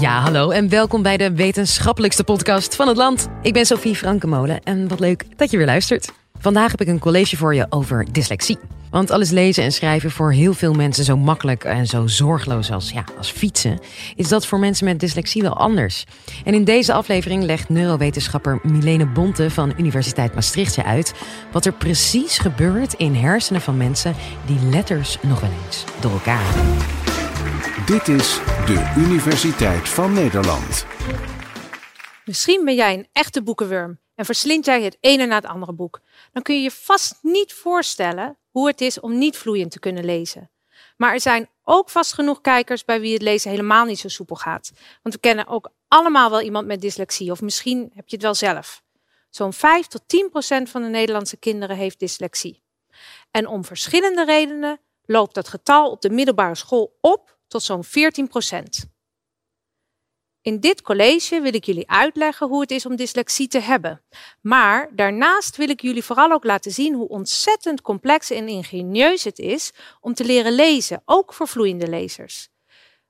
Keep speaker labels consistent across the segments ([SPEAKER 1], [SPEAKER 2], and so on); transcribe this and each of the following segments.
[SPEAKER 1] Ja, hallo en welkom bij de wetenschappelijkste podcast van het land. Ik ben Sophie Frankenmolen en wat leuk dat je weer luistert. Vandaag heb ik een college voor je over dyslexie. Want alles lezen en schrijven voor heel veel mensen zo makkelijk en zo zorgeloos als, ja, als fietsen, is dat voor mensen met dyslexie wel anders. En in deze aflevering legt neurowetenschapper Milene Bonte van Universiteit Maastricht je uit wat er precies gebeurt in hersenen van mensen die letters nog wel eens door elkaar.
[SPEAKER 2] Dit is de Universiteit van Nederland.
[SPEAKER 3] Misschien ben jij een echte boekenworm en verslind jij het ene na het andere boek. Dan kun je je vast niet voorstellen hoe het is om niet vloeiend te kunnen lezen. Maar er zijn ook vast genoeg kijkers bij wie het lezen helemaal niet zo soepel gaat. Want we kennen ook allemaal wel iemand met dyslexie, of misschien heb je het wel zelf. Zo'n 5 tot 10 procent van de Nederlandse kinderen heeft dyslexie. En om verschillende redenen loopt dat getal op de middelbare school op tot zo'n 14 procent. In dit college wil ik jullie uitleggen hoe het is om dyslexie te hebben. Maar daarnaast wil ik jullie vooral ook laten zien hoe ontzettend complex en ingenieus het is om te leren lezen, ook voor vloeiende lezers.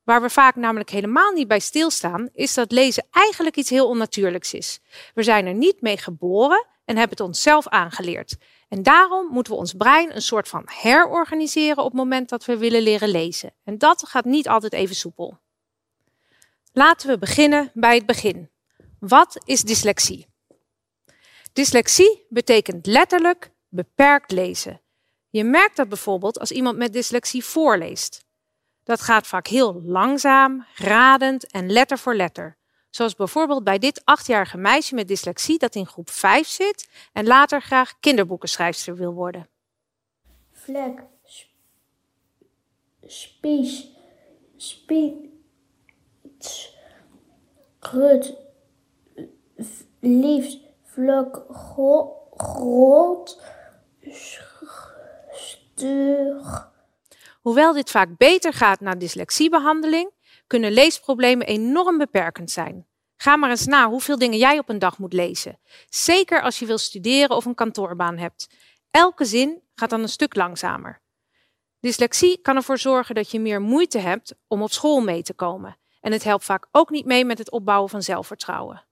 [SPEAKER 3] Waar we vaak namelijk helemaal niet bij stilstaan, is dat lezen eigenlijk iets heel onnatuurlijks is. We zijn er niet mee geboren en hebben het onszelf aangeleerd. En daarom moeten we ons brein een soort van herorganiseren op het moment dat we willen leren lezen. En dat gaat niet altijd even soepel. Laten we beginnen bij het begin. Wat is dyslexie? Dyslexie betekent letterlijk beperkt lezen. Je merkt dat bijvoorbeeld als iemand met dyslexie voorleest. Dat gaat vaak heel langzaam, radend en letter voor letter. Zoals bijvoorbeeld bij dit achtjarige meisje met dyslexie dat in groep 5 zit en later graag kinderboekenschrijfster wil worden.
[SPEAKER 4] Vlek, spies, spiets, grut, liefst, vlek, groot, stug.
[SPEAKER 3] Hoewel dit vaak beter gaat na dyslexiebehandeling, kunnen leesproblemen enorm beperkend zijn. Ga maar eens na hoeveel dingen jij op een dag moet lezen. Zeker als je wil studeren of een kantoorbaan hebt. Elke zin gaat dan een stuk langzamer. Dyslexie kan ervoor zorgen dat je meer moeite hebt om op school mee te komen. En het helpt vaak ook niet mee met het opbouwen van zelfvertrouwen.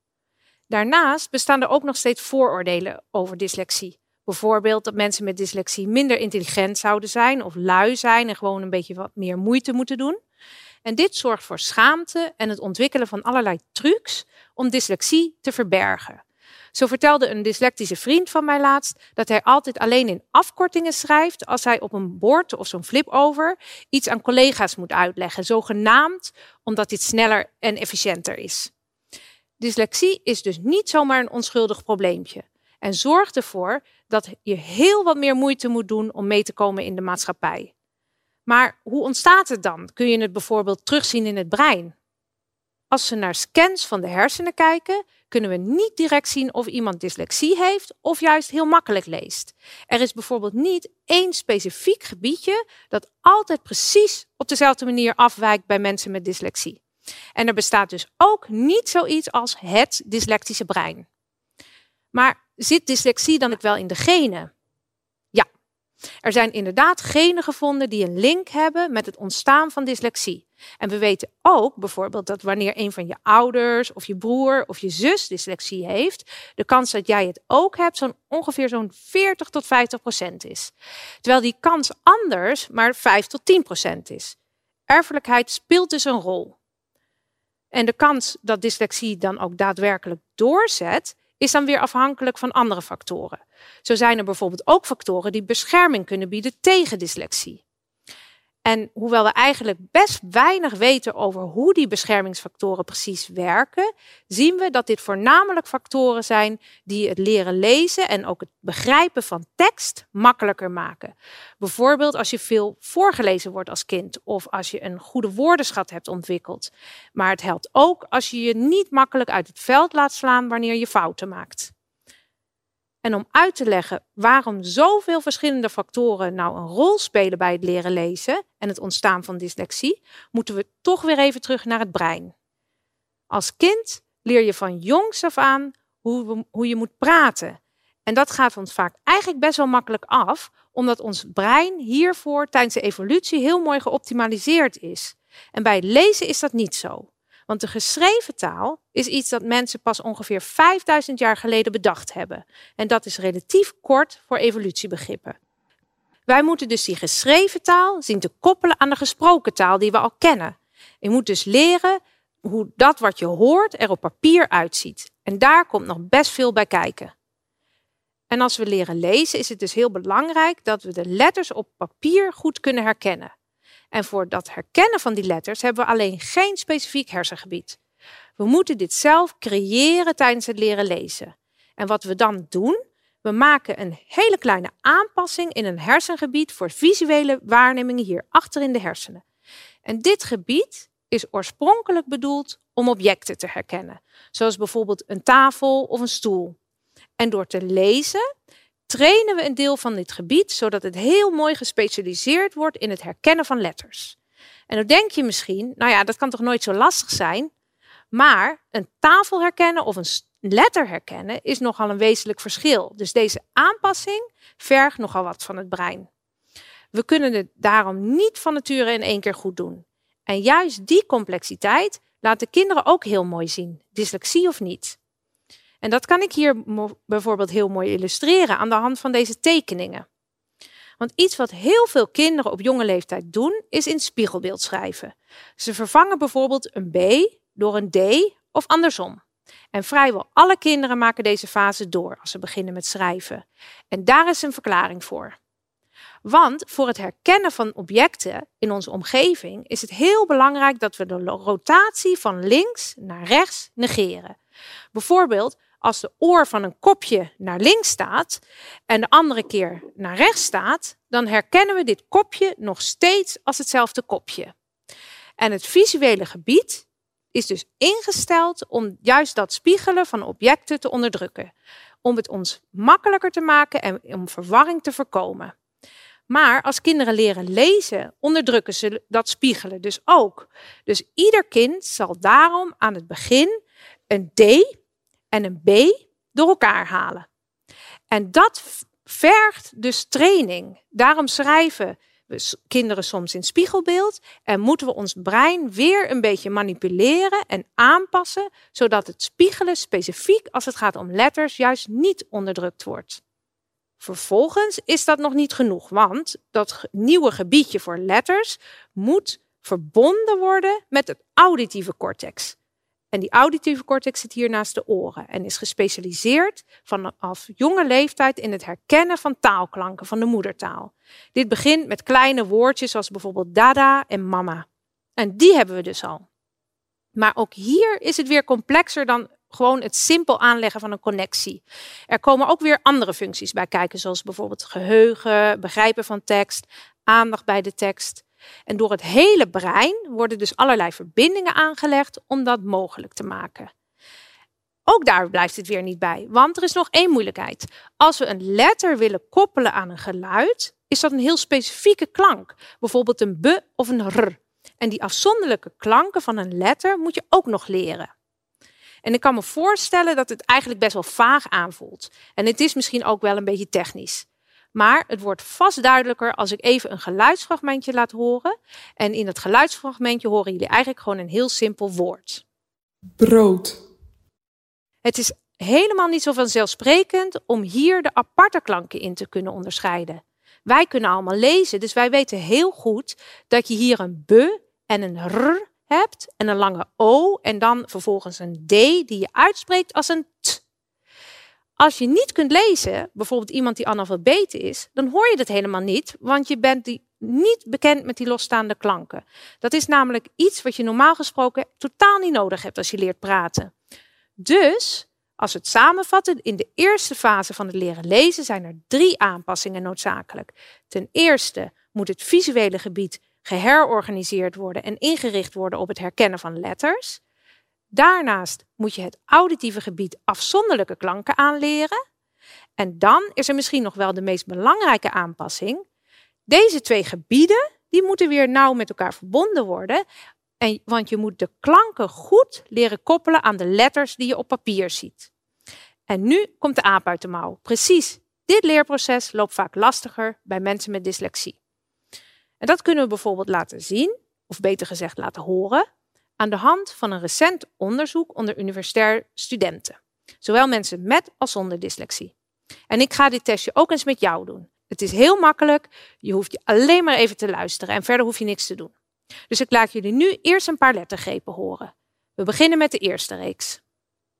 [SPEAKER 3] Daarnaast bestaan er ook nog steeds vooroordelen over dyslexie. Bijvoorbeeld dat mensen met dyslexie minder intelligent zouden zijn of lui zijn en gewoon een beetje wat meer moeite moeten doen. En dit zorgt voor schaamte en het ontwikkelen van allerlei trucs om dyslexie te verbergen. Zo vertelde een dyslectische vriend van mij laatst dat hij altijd alleen in afkortingen schrijft als hij op een bord of zo'n flip-over iets aan collega's moet uitleggen, zogenaamd omdat dit sneller en efficiënter is. Dyslexie is dus niet zomaar een onschuldig probleempje en zorgt ervoor dat je heel wat meer moeite moet doen om mee te komen in de maatschappij. Maar hoe ontstaat het dan? Kun je het bijvoorbeeld terugzien in het brein? Als we naar scans van de hersenen kijken, kunnen we niet direct zien of iemand dyslexie heeft of juist heel makkelijk leest. Er is bijvoorbeeld niet één specifiek gebiedje dat altijd precies op dezelfde manier afwijkt bij mensen met dyslexie. En er bestaat dus ook niet zoiets als het dyslectische brein. Maar zit dyslexie dan ook wel in de genen? Er zijn inderdaad genen gevonden die een link hebben met het ontstaan van dyslexie. En we weten ook bijvoorbeeld dat wanneer een van je ouders of je broer of je zus dyslexie heeft, de kans dat jij het ook hebt zo'n ongeveer zo'n 40 tot 50 procent is. Terwijl die kans anders maar 5 tot 10 procent is. Erfelijkheid speelt dus een rol. En de kans dat dyslexie dan ook daadwerkelijk doorzet, is dan weer afhankelijk van andere factoren. Zo zijn er bijvoorbeeld ook factoren die bescherming kunnen bieden tegen dyslexie. En hoewel we eigenlijk best weinig weten over hoe die beschermingsfactoren precies werken, zien we dat dit voornamelijk factoren zijn die het leren lezen en ook het begrijpen van tekst makkelijker maken. Bijvoorbeeld als je veel voorgelezen wordt als kind of als je een goede woordenschat hebt ontwikkeld. Maar het helpt ook als je je niet makkelijk uit het veld laat slaan wanneer je fouten maakt. En om uit te leggen waarom zoveel verschillende factoren nou een rol spelen bij het leren lezen en het ontstaan van dyslexie, moeten we toch weer even terug naar het brein. Als kind leer je van jongs af aan hoe, hoe je moet praten. En dat gaat ons vaak eigenlijk best wel makkelijk af, omdat ons brein hiervoor tijdens de evolutie heel mooi geoptimaliseerd is. En bij lezen is dat niet zo. Want de geschreven taal is iets dat mensen pas ongeveer 5000 jaar geleden bedacht hebben. En dat is relatief kort voor evolutiebegrippen. Wij moeten dus die geschreven taal zien te koppelen aan de gesproken taal die we al kennen. Je moet dus leren hoe dat wat je hoort er op papier uitziet. En daar komt nog best veel bij kijken. En als we leren lezen, is het dus heel belangrijk dat we de letters op papier goed kunnen herkennen. En voor dat herkennen van die letters hebben we alleen geen specifiek hersengebied. We moeten dit zelf creëren tijdens het leren lezen. En wat we dan doen, we maken een hele kleine aanpassing in een hersengebied voor visuele waarnemingen hier achter in de hersenen. En dit gebied is oorspronkelijk bedoeld om objecten te herkennen, zoals bijvoorbeeld een tafel of een stoel. En door te lezen trainen we een deel van dit gebied, zodat het heel mooi gespecialiseerd wordt in het herkennen van letters. En dan denk je misschien, nou ja, dat kan toch nooit zo lastig zijn? Maar een tafel herkennen of een letter herkennen is nogal een wezenlijk verschil. Dus deze aanpassing vergt nogal wat van het brein. We kunnen het daarom niet van nature in één keer goed doen. En juist die complexiteit laten kinderen ook heel mooi zien, dyslexie of niet. En dat kan ik hier bijvoorbeeld heel mooi illustreren aan de hand van deze tekeningen. Want iets wat heel veel kinderen op jonge leeftijd doen, is in spiegelbeeld schrijven. Ze vervangen bijvoorbeeld een B door een D of andersom. En vrijwel alle kinderen maken deze fase door als ze beginnen met schrijven. En daar is een verklaring voor. Want voor het herkennen van objecten in onze omgeving is het heel belangrijk dat we de rotatie van links naar rechts negeren. Bijvoorbeeld als de oor van een kopje naar links staat en de andere keer naar rechts staat, dan herkennen we dit kopje nog steeds als hetzelfde kopje. En het visuele gebied is dus ingesteld om juist dat spiegelen van objecten te onderdrukken. Om het ons makkelijker te maken en om verwarring te voorkomen. Maar als kinderen leren lezen, onderdrukken ze dat spiegelen dus ook. Dus ieder kind zal daarom aan het begin een D en een B door elkaar halen. En dat vergt dus training. Daarom schrijven kinderen soms in spiegelbeeld en moeten we ons brein weer een beetje manipuleren en aanpassen, zodat het spiegelen specifiek als het gaat om letters juist niet onderdrukt wordt. Vervolgens is dat nog niet genoeg, want dat nieuwe gebiedje voor letters moet verbonden worden met het auditieve cortex. En die auditieve cortex zit hier naast de oren en is gespecialiseerd vanaf jonge leeftijd in het herkennen van taalklanken van de moedertaal. Dit begint met kleine woordjes zoals bijvoorbeeld dada en mama. En die hebben we dus al. Maar ook hier is het weer complexer dan gewoon het simpel aanleggen van een connectie. Er komen ook weer andere functies bij kijken, zoals bijvoorbeeld geheugen, begrijpen van tekst, aandacht bij de tekst. En door het hele brein worden dus allerlei verbindingen aangelegd om dat mogelijk te maken. Ook daar blijft het weer niet bij, want er is nog één moeilijkheid. Als we een letter willen koppelen aan een geluid, is dat een heel specifieke klank, bijvoorbeeld een b of een r. En die afzonderlijke klanken van een letter moet je ook nog leren. En ik kan me voorstellen dat het eigenlijk best wel vaag aanvoelt. En het is misschien ook wel een beetje technisch. Maar het wordt vast duidelijker als ik even een geluidsfragmentje laat horen. En in dat geluidsfragmentje horen jullie eigenlijk gewoon een heel simpel woord.
[SPEAKER 5] Brood.
[SPEAKER 3] Het is helemaal niet zo vanzelfsprekend om hier de aparte klanken in te kunnen onderscheiden. Wij kunnen allemaal lezen, dus wij weten heel goed dat je hier een b en een r hebt en een lange o en dan vervolgens een d die je uitspreekt als een. Als je niet kunt lezen, bijvoorbeeld iemand die analfabeet is, dan hoor je dat helemaal niet, want je bent die niet bekend met die losstaande klanken. Dat is namelijk iets wat je normaal gesproken totaal niet nodig hebt als je leert praten. Dus, als we het samenvatten, in de eerste fase van het leren lezen zijn er drie aanpassingen noodzakelijk. Ten eerste moet het visuele gebied geherorganiseerd worden en ingericht worden op het herkennen van letters. Daarnaast moet je het auditieve gebied afzonderlijke klanken aanleren. En dan is er misschien nog wel de meest belangrijke aanpassing. Deze twee gebieden die moeten weer nauw met elkaar verbonden worden. En, want je moet de klanken goed leren koppelen aan de letters die je op papier ziet. En nu komt de aap uit de mouw. Precies, dit leerproces loopt vaak lastiger bij mensen met dyslexie. En dat kunnen we bijvoorbeeld laten zien, of beter gezegd laten horen, aan de hand van een recent onderzoek onder universitair studenten. Zowel mensen met als zonder dyslexie. En ik ga dit testje ook eens met jou doen. Het is heel makkelijk. Je hoeft je alleen maar even te luisteren en verder hoef je niks te doen. Dus ik laat jullie nu eerst een paar lettergrepen horen. We beginnen met de eerste reeks.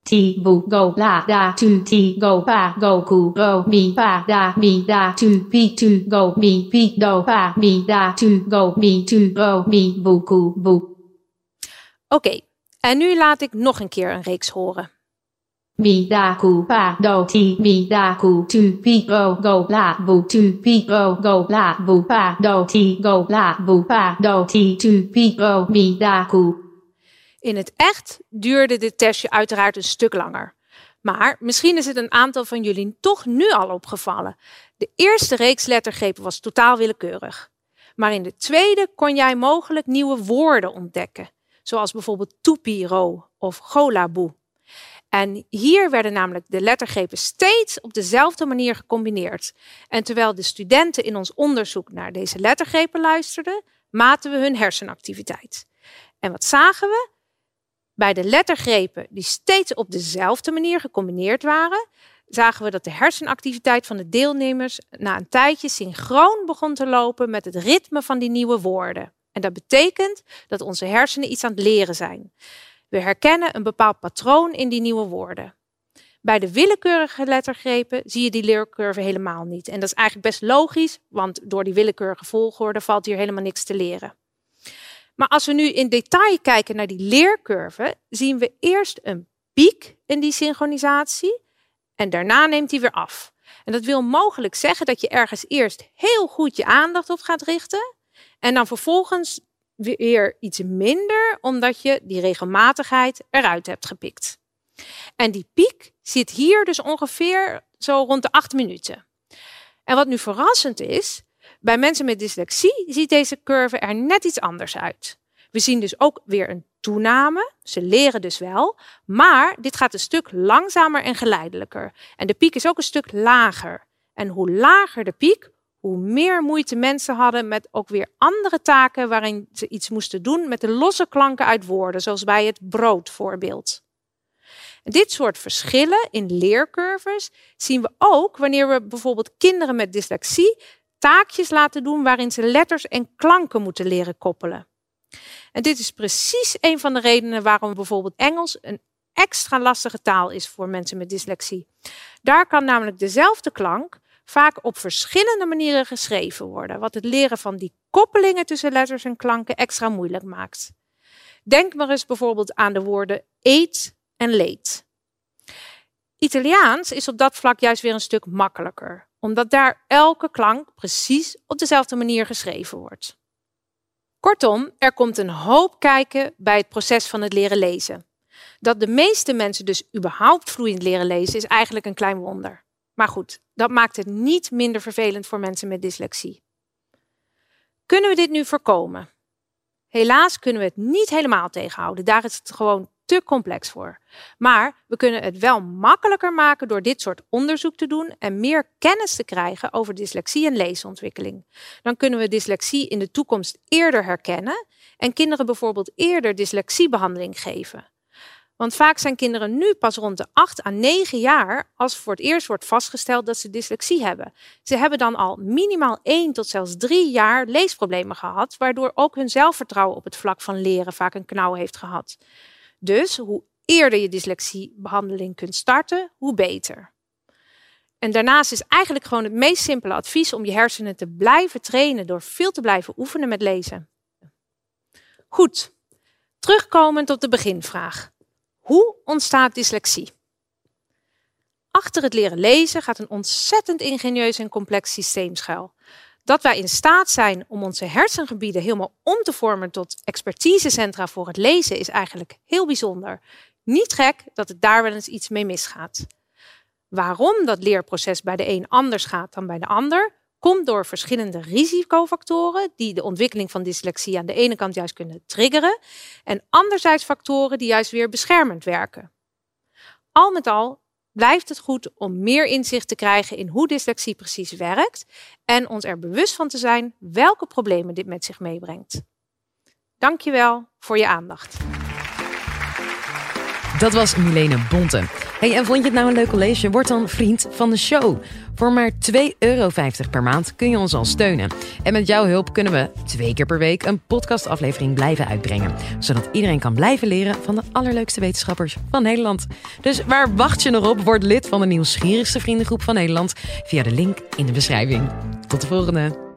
[SPEAKER 5] Ti vu go la da tu ti go pa go ku go mi pa da mi da tu pi tu go mi pi do pa mi da tu go mi tu go mi vu ku vu.
[SPEAKER 3] Oké, en nu laat ik nog een keer een reeks horen.
[SPEAKER 5] Mi da ku pa do ti tu pi go go la vu tu pi go go la vu pa do ti go la vu pa do ti tu pi go.
[SPEAKER 3] In het echt duurde dit testje uiteraard een stuk langer. Maar misschien is het een aantal van jullie toch nu al opgevallen. De eerste reeks lettergrepen was totaal willekeurig. Maar in de tweede kon jij mogelijk nieuwe woorden ontdekken. Zoals bijvoorbeeld toepiro of golaboe. En hier werden namelijk de lettergrepen steeds op dezelfde manier gecombineerd. En terwijl de studenten in ons onderzoek naar deze lettergrepen luisterden, maten we hun hersenactiviteit. En wat zagen we? Bij de lettergrepen die steeds op dezelfde manier gecombineerd waren, zagen we dat de hersenactiviteit van de deelnemers na een tijdje synchroon begon te lopen met het ritme van die nieuwe woorden. En dat betekent dat onze hersenen iets aan het leren zijn. We herkennen een bepaald patroon in die nieuwe woorden. Bij de willekeurige lettergrepen zie je die leercurve helemaal niet. En dat is eigenlijk best logisch, want door die willekeurige volgorde valt hier helemaal niks te leren. Maar als we nu in detail kijken naar die leercurve, zien we eerst een piek in die synchronisatie en daarna neemt die weer af. En dat wil mogelijk zeggen dat je ergens eerst heel goed je aandacht op gaat richten en dan vervolgens weer iets minder, omdat je die regelmatigheid eruit hebt gepikt. En die piek zit hier dus ongeveer zo rond de acht minuten. En wat nu verrassend is, bij mensen met dyslexie ziet deze curve er net iets anders uit. We zien dus ook weer een toename. Ze leren dus wel, maar dit gaat een stuk langzamer en geleidelijker. En de piek is ook een stuk lager. En hoe lager de piek, hoe meer moeite mensen hadden met ook weer andere taken waarin ze iets moesten doen met de losse klanken uit woorden, zoals bij het broodvoorbeeld. Dit soort verschillen in leercurves zien we ook wanneer we bijvoorbeeld kinderen met dyslexie taakjes laten doen waarin ze letters en klanken moeten leren koppelen. En dit is precies een van de redenen waarom bijvoorbeeld Engels een extra lastige taal is voor mensen met dyslexie. Daar kan namelijk dezelfde klank vaak op verschillende manieren geschreven worden, wat het leren van die koppelingen tussen letters en klanken extra moeilijk maakt. Denk maar eens bijvoorbeeld aan de woorden eet en late. Italiaans is op dat vlak juist weer een stuk makkelijker, omdat daar elke klank precies op dezelfde manier geschreven wordt. Kortom, er komt een hoop kijken bij het proces van het leren lezen. Dat de meeste mensen dus überhaupt vloeiend leren lezen is eigenlijk een klein wonder. Maar goed, dat maakt het niet minder vervelend voor mensen met dyslexie. Kunnen we dit nu voorkomen? Helaas kunnen we het niet helemaal tegenhouden. Daar is het gewoon te complex voor. Maar we kunnen het wel makkelijker maken door dit soort onderzoek te doen en meer kennis te krijgen over dyslexie en leesontwikkeling. Dan kunnen we dyslexie in de toekomst eerder herkennen en kinderen bijvoorbeeld eerder dyslexiebehandeling geven. Want vaak zijn kinderen nu pas rond de 8 à 9 jaar als voor het eerst wordt vastgesteld dat ze dyslexie hebben. Ze hebben dan al minimaal 1 tot zelfs 3 jaar leesproblemen gehad, waardoor ook hun zelfvertrouwen op het vlak van leren vaak een knauw heeft gehad. Dus hoe eerder je dyslexiebehandeling kunt starten, hoe beter. En daarnaast is eigenlijk gewoon het meest simpele advies om je hersenen te blijven trainen door veel te blijven oefenen met lezen. Goed, terugkomend op de beginvraag. Hoe ontstaat dyslexie? Achter het leren lezen gaat een ontzettend ingenieus en complex systeem schuil. Dat wij in staat zijn om onze hersengebieden helemaal om te vormen tot expertisecentra voor het lezen is eigenlijk heel bijzonder. Niet gek dat het daar wel eens iets mee misgaat. Waarom dat leerproces bij de een anders gaat dan bij de ander, komt door verschillende risicofactoren die de ontwikkeling van dyslexie aan de ene kant juist kunnen triggeren en anderzijds factoren die juist weer beschermend werken. Al met al blijft het goed om meer inzicht te krijgen in hoe dyslexie precies werkt en ons er bewust van te zijn welke problemen dit met zich meebrengt. Dankjewel voor je aandacht.
[SPEAKER 1] Dat was Milene Bonte. Hey, en vond je het nou een leuk college? Word dan vriend van de show. Voor maar 2,50 euro per maand kun je ons al steunen. En met jouw hulp kunnen we twee keer per week een podcastaflevering blijven uitbrengen. Zodat iedereen kan blijven leren van de allerleukste wetenschappers van Nederland. Dus waar wacht je nog op? Word lid van de nieuwsgierigste vriendengroep van Nederland via de link in de beschrijving. Tot de volgende.